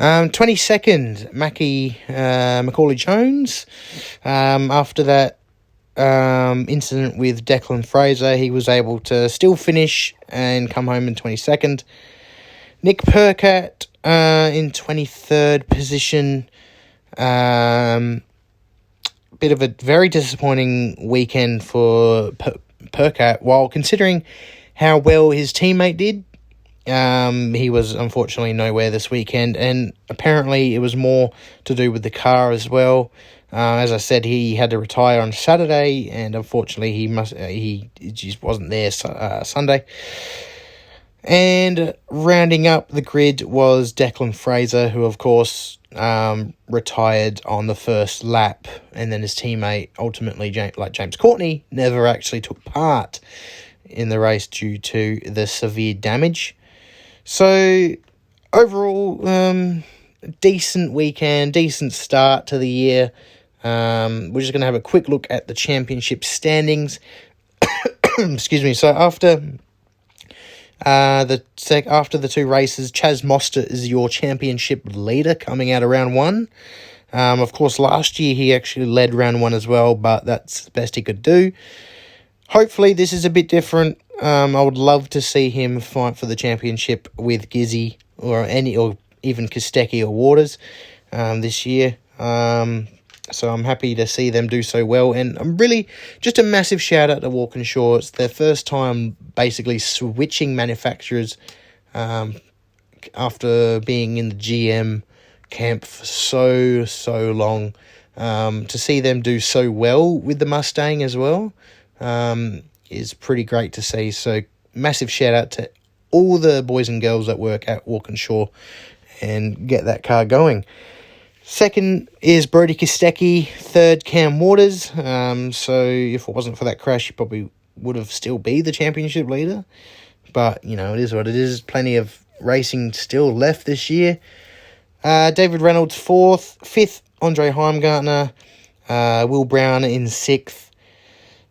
Um, 22nd, Mackie uh, Macaulay Jones. Um, after that um, incident with Declan Fraser, he was able to still finish and come home in 22nd. Nick Percat uh, in 23rd position. Um, bit of a very disappointing weekend for per- Percat, while considering how well his teammate did. Um, he was unfortunately nowhere this weekend, and apparently it was more to do with the car as well. Uh, as I said, he had to retire on Saturday, and unfortunately, he must uh, he just wasn't there uh, Sunday. And rounding up the grid was Declan Fraser, who of course um, retired on the first lap, and then his teammate ultimately, like James Courtney, never actually took part in the race due to the severe damage. So overall, um, decent weekend, decent start to the year. Um, we're just going to have a quick look at the championship standings. Excuse me. So after uh, the sec- after the two races, Chaz Mostert is your championship leader coming out of round one. Um, of course, last year he actually led round one as well, but that's the best he could do. Hopefully, this is a bit different. Um, I would love to see him fight for the championship with Gizzy or any or even Kostecki or Waters um, this year. Um, so I'm happy to see them do so well, and I'm really just a massive shout out to Walkinshaw. It's their first time basically switching manufacturers um, after being in the GM camp for so so long. Um, to see them do so well with the Mustang as well um, is pretty great to see. So massive shout out to all the boys and girls that work at Walkinshaw and get that car going. Second is Brody Kostecki. Third, Cam Waters. Um, so if it wasn't for that crash, he probably would have still be the championship leader. But, you know, it is what it is. Plenty of racing still left this year. Uh, David Reynolds, fourth. Fifth, Andre Heimgartner. Uh, Will Brown in sixth.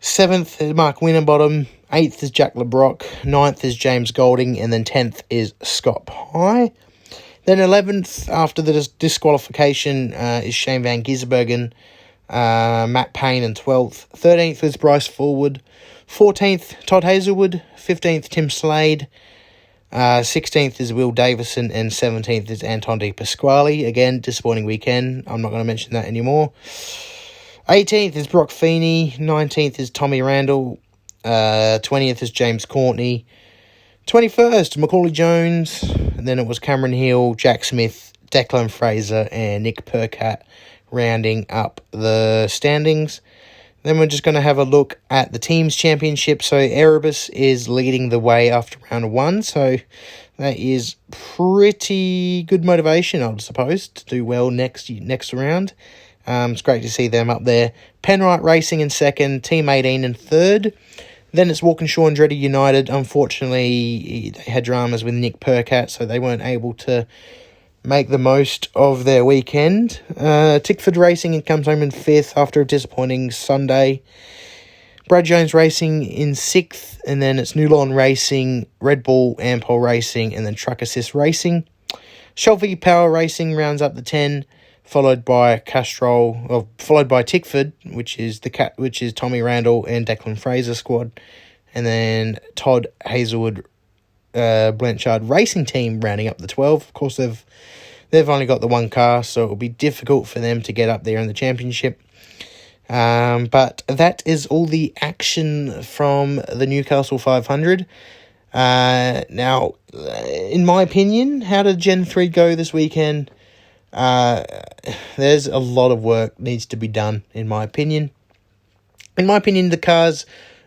Seventh is Mark Winterbottom. Eighth is Jack Le Brocq. Ninth is James Golding. And then tenth is Scott Pye. Then 11th, after the dis- disqualification, uh, is Shane Van Gisbergen, uh, Matt Payne, and 12th. 13th is Bryce Fullwood. 14th, Todd Hazelwood. 15th, Tim Slade. Uh, 16th is Will Davison. And 17th is Anton De Pasquale. Again, disappointing weekend. I'm not going to mention that anymore. 18th is Brock Feeney. 19th is Tommy Randall. Uh, 20th is James Courtney. 21st, Macaulay Jones. And then it was Cameron Hill, Jack Smith, Declan Fraser, and Nick Percat rounding up the standings. Then we're just going to have a look at the team's championship. So Erebus is leading the way after round one. So that is pretty good motivation, I would suppose, to do well next next round. Um, it's great to see them up there. Penrite Racing in second, Team 18 in third. Then it's Walkinshaw and Andretti United. Unfortunately, they had dramas with Nick Percat, so they weren't able to make the most of their weekend. Uh, Tickford Racing comes home in fifth after a disappointing Sunday. Brad Jones Racing in sixth, and then it's Nulon Racing, Red Bull, Ampol Racing, and then Truck Assist Racing. Shell V-Power Racing rounds up the 10 followed by Castrol, or followed by Tickford, which is the cat, which is Tommy Randall and Declan Fraser squad, and then Todd Hazelwood, uh, Blanchard Racing Team rounding up the twelve. Of course, they've they've only got the one car, so it will be difficult for them to get up there in the championship. Um, but that is all the action from the Newcastle 500. Uh, now, in my opinion, how did Gen 3 go this weekend? Uh, there's a lot of work needs to be done, in my opinion. In my opinion, the cars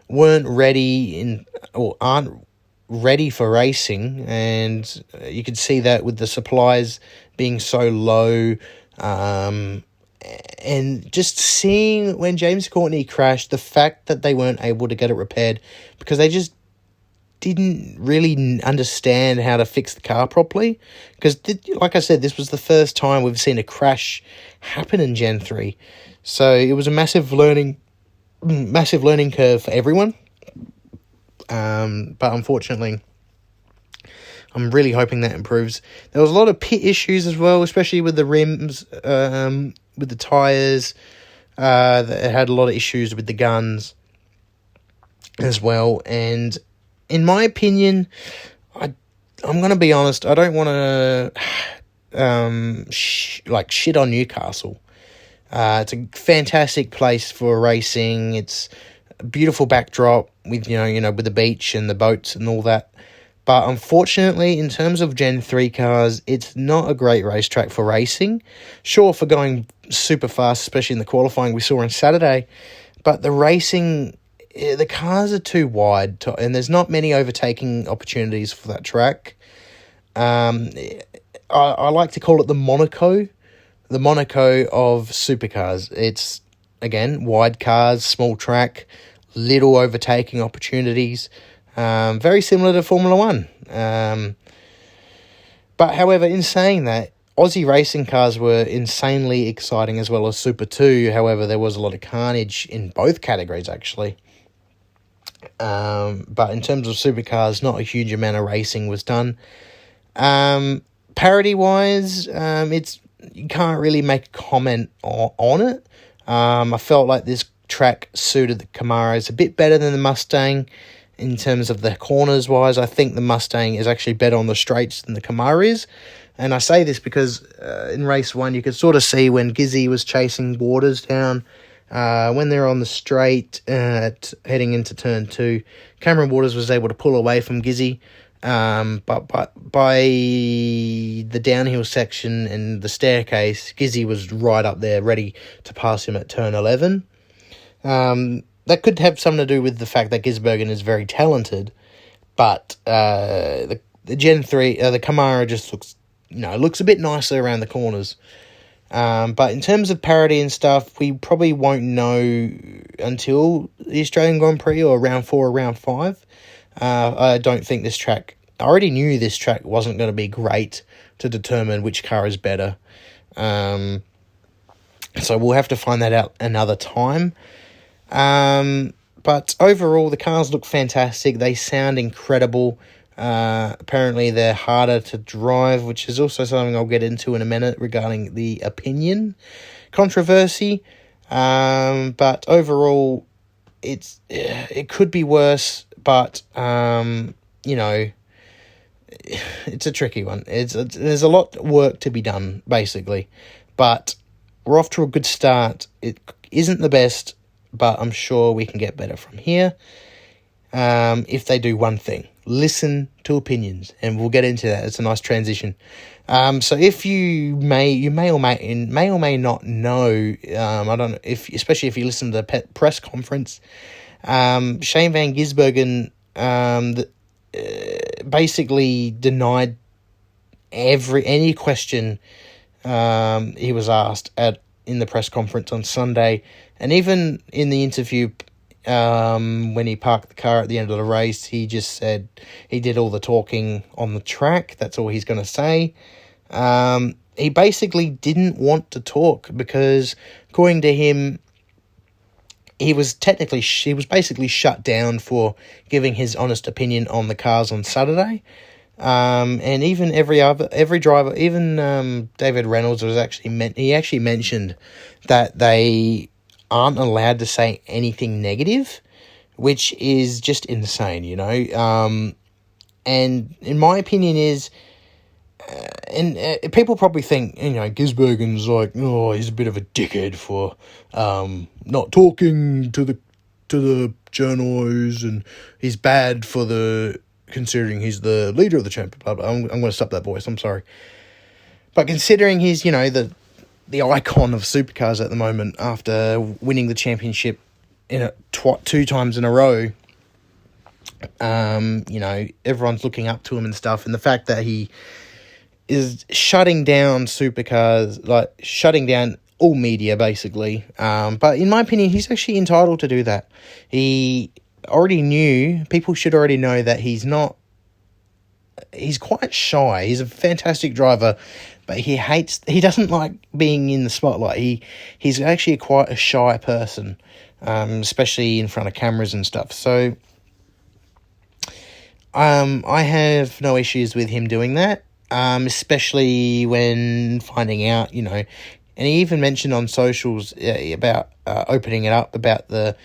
weren't ready in or aren't ready for racing, and you can see that with the supplies being so low. Um, and just seeing when James Courtney crashed, the fact that they weren't able to get it repaired because they just didn't really understand how to fix the car properly. Because like i said this was the first time we've seen a crash happen in gen 3 so it was a massive learning massive learning curve for everyone. Um, but unfortunately i'm really hoping that improves. There was a lot of pit issues as well especially with the rims um, with the tires uh, had a lot of issues with the guns as well. And in my opinion, I I'm gonna be honest. I don't want to um sh- like shit on Newcastle. Uh, it's a fantastic place for racing. It's a beautiful backdrop with you know you know with the beach and the boats and all that. But unfortunately, in terms of Gen 3 cars, it's not a great racetrack for racing. Sure, for going super fast, especially in the qualifying we saw on Saturday, but the racing the cars are too wide, to, and there's not many overtaking opportunities for that track. Um, I, I like to call it the Monaco, the Monaco of supercars. It's again wide cars, small track, little overtaking opportunities. Um, very similar to Formula One. Um, but however, in saying that, Aussie racing cars were insanely exciting as well as Super 2. However, there was a lot of carnage in both categories actually. Um, but in terms of supercars, not a huge amount of racing was done. Um, parity wise, um, it's you can't really make a comment on, on it. Um, I felt like this track suited the Camaros a bit better than the Mustang in terms of the corners wise. I think the Mustang is actually better on the straights than the Camaro is. And I say this because uh, in race one, you could sort of see when Gizzy was chasing Waters down uh, when they're on the straight heading into turn two, Cameron Waters was able to pull away from Gizzy, um, but, but by the downhill section and the staircase, Gizzy was right up there, ready to pass him at turn 11. Um, that could have something to do with the fact that Gisbergen is very talented, but uh, the, the Gen 3, uh, the Camaro just looks, you know, looks a bit nicer around the corners. Um, but in terms of parity and stuff, we probably won't know until the Australian Grand Prix or round four or round five. Uh, I don't think this track. I already knew this track wasn't going to be great to determine which car is better. Um, so we'll have to find that out another time. Um, but overall, the cars look fantastic. They sound incredible. Uh, apparently, they're harder to drive, which is also something I'll get into in a minute regarding the opinion controversy. Um, but overall, it's it could be worse, but um, you know, it's a tricky one. It's, it's there's a lot of work to be done, basically, but we're off to a good start. It isn't the best, but I'm sure we can get better from here. Um, if they do one thing, listen to opinions, and we'll get into that. It's a nice transition. Um, so if you may, you may or may may or may not know. Um, I don't know if, especially if you listen to the press conference. Um, Shane Van Gisbergen um, the, uh, basically denied every any question um, he was asked at in the press conference on Sunday, and even in the interview um, when he parked the car at the end of the race, he just said he did all the talking on the track. That's all he's going to say. Um, he basically didn't want to talk because, according to him, he was technically he was basically shut down for giving his honest opinion on the cars on Saturday. Um, and even every other every driver, even um, David Reynolds was actually meant he actually mentioned that they aren't allowed to say anything negative, which is just insane, you know. Um, and in my opinion, is uh, and uh, people probably think you know Gisbergen's like oh he's a bit of a dickhead for um, not talking to the to the journos and he's bad for the considering he's the leader of the champion. I'm I'm going to stop that voice. I'm sorry, but considering he's you know the the icon of supercars at the moment after winning the championship in a tw- two times in a row. Um, you know, everyone's looking up to him and stuff, and the fact that he is shutting down supercars, like shutting down all media basically. Um, but in my opinion, he's actually entitled to do that. He already knew, people should already know that he's not, he's quite shy. He's a fantastic driver, but he hates, he doesn't like being in the spotlight. He, he's actually quite a shy person, um, especially in front of cameras and stuff. So, um, I have no issues with him doing that um, especially when finding out, you know, and he even mentioned on socials uh, about uh, opening it up about the.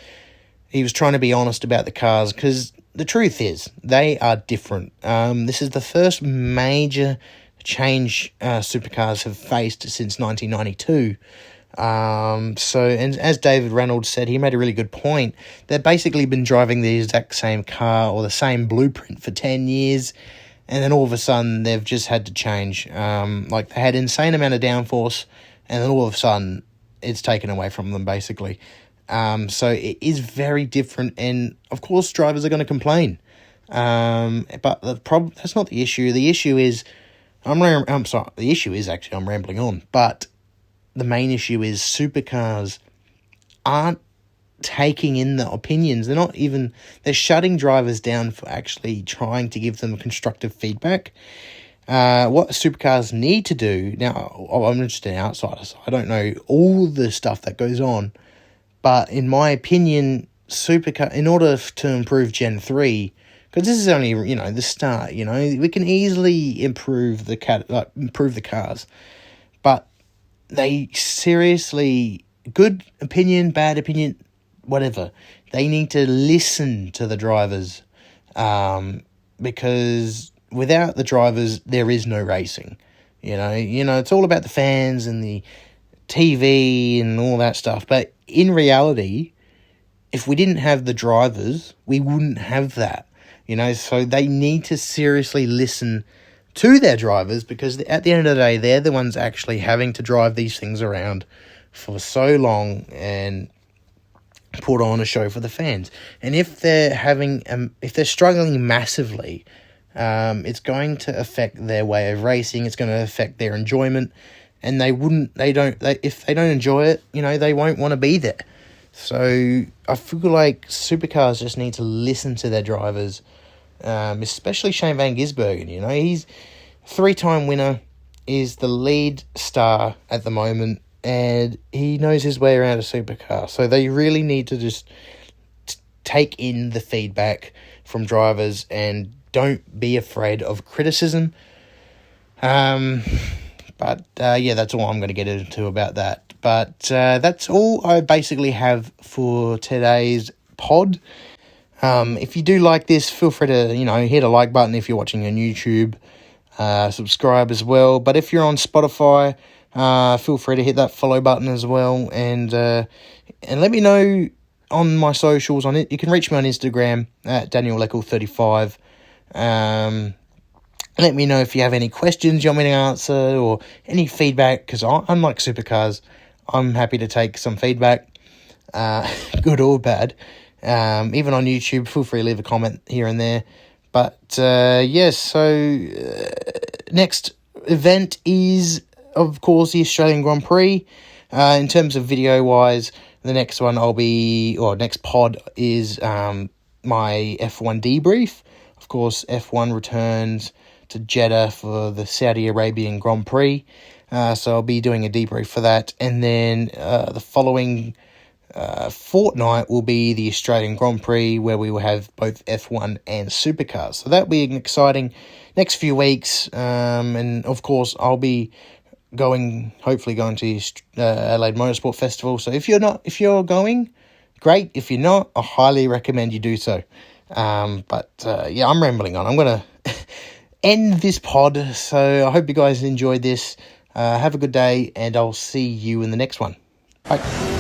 He was trying to be honest about the cars because the truth is they are different. Um, this is the first major change uh, supercars have faced since 1992. Um, so, and as David Reynolds said, he made a really good point. They've basically been driving the exact same car or the same blueprint for 10 years and then all of a sudden they've just had to change. Um, like they had insane amount of downforce, and then all of a sudden it's taken away from them basically. Um, so it is very different, and of course drivers are going to complain. Um, but the problem that's not the issue. The issue is I'm ram- I'm sorry. The issue is actually I'm rambling on, but the main issue is supercars aren't taking in the opinions. They're not even they're shutting drivers down for actually trying to give them constructive feedback. Uh, what supercars need to do now, I'm just an outsider, so I don't know all the stuff that goes on. But in my opinion, supercar in order to improve Gen three, because this is only you know the start. You know we can easily improve the cat, like, improve the cars, but they seriously good opinion, bad opinion whatever. They need to listen to the drivers um, because without the drivers, there is no racing. You know, you know, it's all about the fans and the TV and all that stuff. But in reality, if we didn't have the drivers, we wouldn't have that. You know, so they need to seriously listen to their drivers because at the end of the day, they're the ones actually having to drive these things around for so long and put on a show for the fans. And if they're having, um, if they're struggling massively, um, it's going to affect their way of racing. It's going to affect their enjoyment, and they wouldn't. They don't. They, if they don't enjoy it, you know, they won't want to be there. So I feel like supercars just need to listen to their drivers, um, especially Shane Van Gisbergen. You know, he's three-time winner, is the lead star at the moment and he knows his way around a supercar. So they really need to just take in the feedback from drivers and don't be afraid of criticism. Um, but uh, yeah, that's all I'm going to get into about that. But uh, that's all I basically have for today's pod. Um, if you do like this, feel free to you know hit a like button if you're watching on YouTube. Uh, subscribe as well. But if you're on Spotify, uh, feel free to hit that follow button as well, and uh, and let me know on my socials on it. You can reach me on Instagram at Daniel Leckel thirty five. Um, let me know if you have any questions you want me to answer or any feedback because unlike supercars, I'm happy to take some feedback, uh, good or bad. Um, even on YouTube, feel free to leave a comment here and there. But uh, yes, so uh, next event is, of course, the Australian Grand Prix. Uh, in terms of video wise, the next one I'll be, or next pod is um, my F1 debrief. Of course, F1 returns to Jeddah for the Saudi Arabian Grand Prix. Uh, so I'll be doing a debrief for that. And then uh, the following uh, fortnight will be the Australian Grand Prix, where we will have both F1 and supercars. So that'll be an exciting next few weeks. Um, and of course, I'll be going, hopefully, going to uh, Adelaide Motorsport Festival. So if you're not, if you're going, great. If you're not, I highly recommend you do so. Um, but uh, yeah, I'm rambling on. I'm gonna end this pod. So I hope you guys enjoyed this. Uh, have a good day, and I'll see you in the next one. Bye.